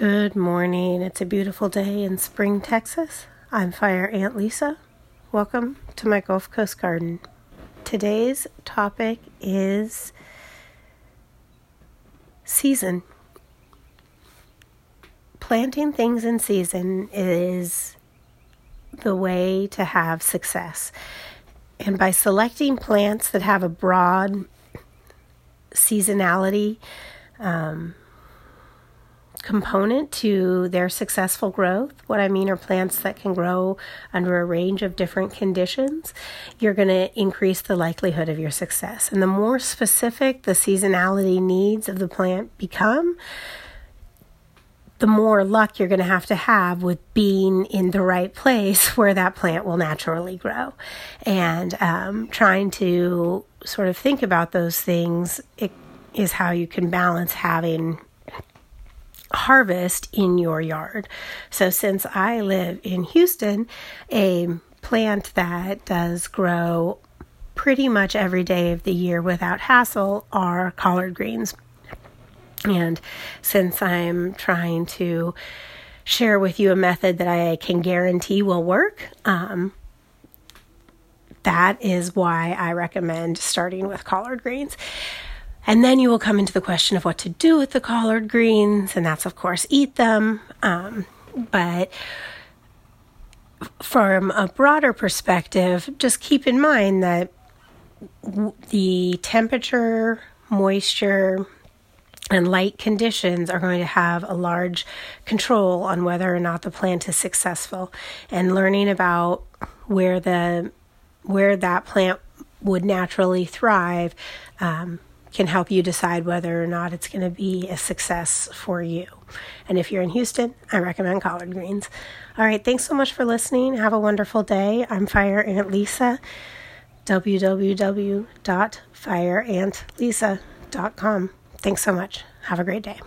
Good morning. It's a beautiful day in Spring, Texas. I'm Fire Ant Lisa. Welcome to my Gulf Coast garden. Today's topic is season. Planting things in season is the way to have success. And by selecting plants that have a broad seasonality, um, component to their successful growth. What I mean are plants that can grow under a range of different conditions. You're going to increase the likelihood of your success. And the more specific the seasonality needs of the plant become, the more luck you're going to have to have with being in the right place where that plant will naturally grow. And um, trying to sort of think about those things is how you can balance having harvest in your yard. So, since I live in Houston, a plant that does grow pretty much every day of the year without hassle are collard greens. And since I'm trying to share with you a method that I can guarantee will work, um, that is why I recommend starting with collard greens. And then you will come into the question of what to do with the collard greens, and that's, of course, eat them. Um, but from a broader perspective, just keep in mind that the temperature, moisture, and light conditions are going to have a large control on whether or not the plant is successful. And learning about where the where that plant would naturally thrive um, can help you decide whether or not it's going to be a success for you. And if you're in Houston, I recommend collard greens. All right, thanks so much for listening. Have a wonderful day. I'm Fire Ant Lisa. www.fireantlisa.com. Thanks so much. Have a great day.